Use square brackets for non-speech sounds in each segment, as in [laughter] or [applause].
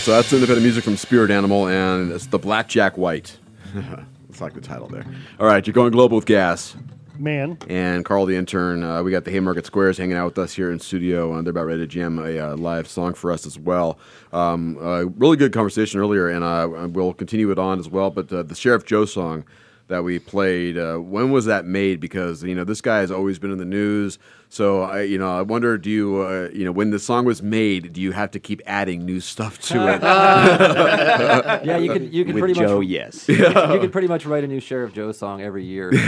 so that's independent music from Spirit Animal, and it's the Blackjack White. [laughs] it's like the title there. All right, you're going global with gas. Man. And Carl the intern, uh, we got the Haymarket Squares hanging out with us here in studio, and they're about ready to jam a uh, live song for us as well. Um, uh, really good conversation earlier, and uh, we'll continue it on as well. But uh, the Sheriff Joe song that we played, uh, when was that made? Because you know this guy has always been in the news. So I, you know, I wonder, do you, uh, you know, when the song was made, do you have to keep adding new stuff to it? [laughs] yeah, you can. you could With pretty Joe, much yes. You could, you could [laughs] pretty much write a new Sheriff Joe song every year. [laughs]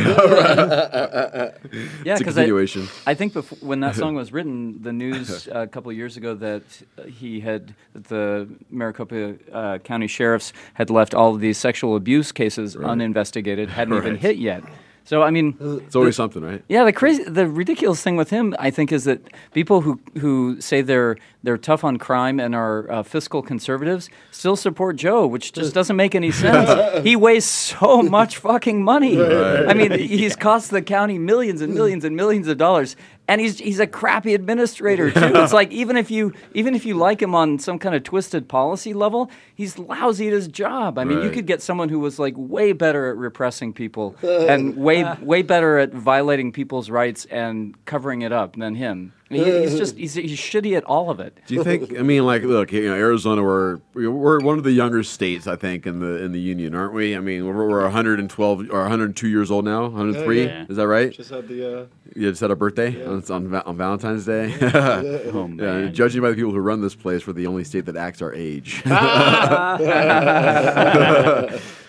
Yeah, It's a because I, continuation. I think before, when that song was written, the news uh, a couple of years ago that uh, he had that the Maricopa uh, County sheriffs had left all of these sexual abuse cases uninvestigated, hadn't even Right. hit yet. So I mean, It's always something, right? yeah, the crazy, the ridiculous thing with him, I think, is that people who who say they're they're tough on crime and are uh, fiscal conservatives still support Joe, which just doesn't make any sense. [laughs] he wastes so much fucking money. I mean, [laughs] he's cost the county millions and millions and millions of dollars, and he's he's a crappy administrator too. [laughs] It's like even if you even if you like him on some kind of twisted policy level, he's lousy at his job. I mean, you could get someone who was like way better at repressing people [laughs] and way way better at violating people's rights and covering it up than him. He, he's just he's, he's shitty at all of it. Do you think? I mean, like, look, you know, Arizona, we're we're one of the younger states, I think, in the in the union, aren't we? I mean, we're, we're 112 or 102 years old now, 103. Yeah. Is that right? Just had the. Uh, You just had a birthday on, on, on Valentine's Day. [laughs] Oh, yeah, judging by the people who run this place, we're the only state that acts our age. [laughs]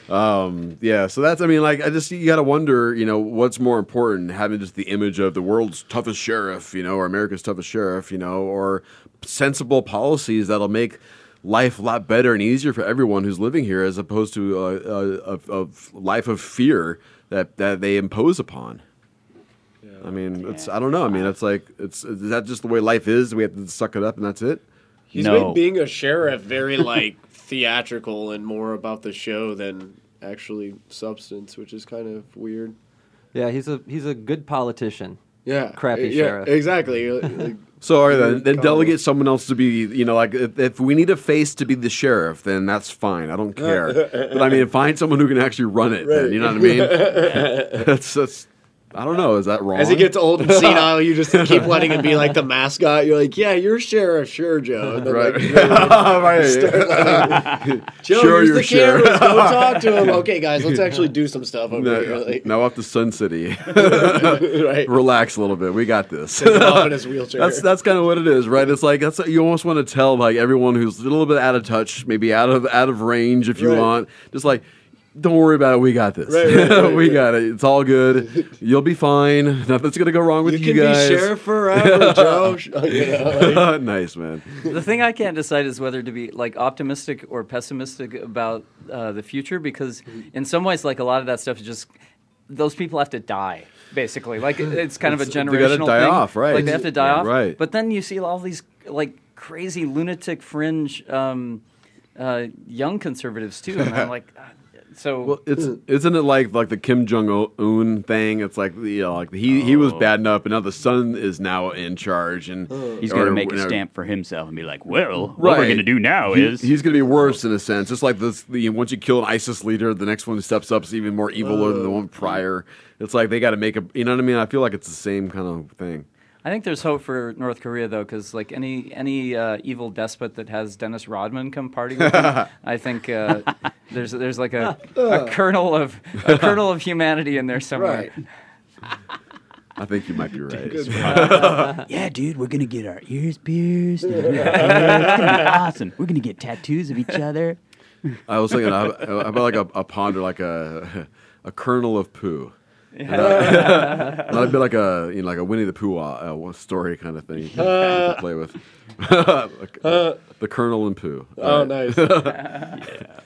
[laughs] um, yeah, so that's. I mean, like, I just you got to wonder, you know, what's more important, having just the image of the world's toughest sheriff, you know, or America's toughest sheriff, you know, or sensible policies that'll make life a lot better and easier for everyone who's living here, as opposed to a, a, a, a life of fear that that they impose upon. I mean, it's I don't know. I mean, it's like it's is that just the way life is? We have to suck it up and that's it. he's No. made being a sheriff very like [laughs] theatrical and more about the show than actually substance, which is kind of weird. yeah, he's a he's a good politician. Yeah, Crappy yeah, sheriff. Exactly. Like, [laughs] So all right, then, then combo. delegate someone else to be, you know, like if, if we need a face to be the sheriff, then that's fine. I don't care. [laughs] but I mean, find someone who can actually run it. Then, you know what I mean? that's that's. I don't know. Is that wrong? As he gets old and [laughs] senile, you just keep letting him be like the mascot. You're like, yeah, you're sheriff, sure, Joe. Right. like, right. [laughs] [laughs] Joe, Sure, you're the sheriff. cameras. Go talk to him. Okay, guys, let's actually do some stuff over here. Like, now off to Sun City. right. Relax a little bit. We got this. Off in his wheelchair. That's that's kind of what it is, right? It's like that's you almost want to tell like everyone who's a little bit out of touch, maybe out of out of range, if you Right. want, just like. Don't worry about it. We got this. Right, right, right, [laughs] we right. got it. It's all good. You'll be fine. Nothing's gonna go wrong with you you, can guys. be sheriff forever, [laughs] Joe. [laughs] You know, like- nice man. The thing I can't decide is whether to be like optimistic or pessimistic about uh, the future because in some ways, like a lot of that stuff is just those people have to die. Basically, like it- it's kind of a It's- they generational gotta die thing. off, right. Like they have to die Yeah, off, right. But then you see all these like crazy lunatic fringe um, uh, young conservatives too, and I'm like, ah, so Well, it's hmm. isn't it like like the Kim Jong Un thing? It's like you know, like he he was Oh. bad enough, and now the son is now in charge, and hmm. He's going to make you a know, stamp for himself and be like, well, what we're going to do now He- is. he's going to be worse in a sense. Just like this, the, once you kill an ISIS leader, the next one who steps up is even more evil than the hmm. one prior. It's like they got to make a. You know what I mean? I feel like it's the same kind of thing. I think there's hope for North Korea though, because like any any uh, evil despot that has Dennis Rodman come party with him, [laughs] I think uh, there's there's like a, [laughs] a kernel of a kernel of humanity in there somewhere. right. [laughs] I think you might be right. yeah, dude, we're going to get our ears pierced. and it's going to be awesome. We're going to get tattoos of each other. I was thinking how how about like a, a ponder, like a a kernel of poo. That'd be like a you know like a Winnie the Pooh uh, uh, story kind of thing to play with. [laughs] Like, uh, the Colonel and Pooh. Oh, nice. [laughs]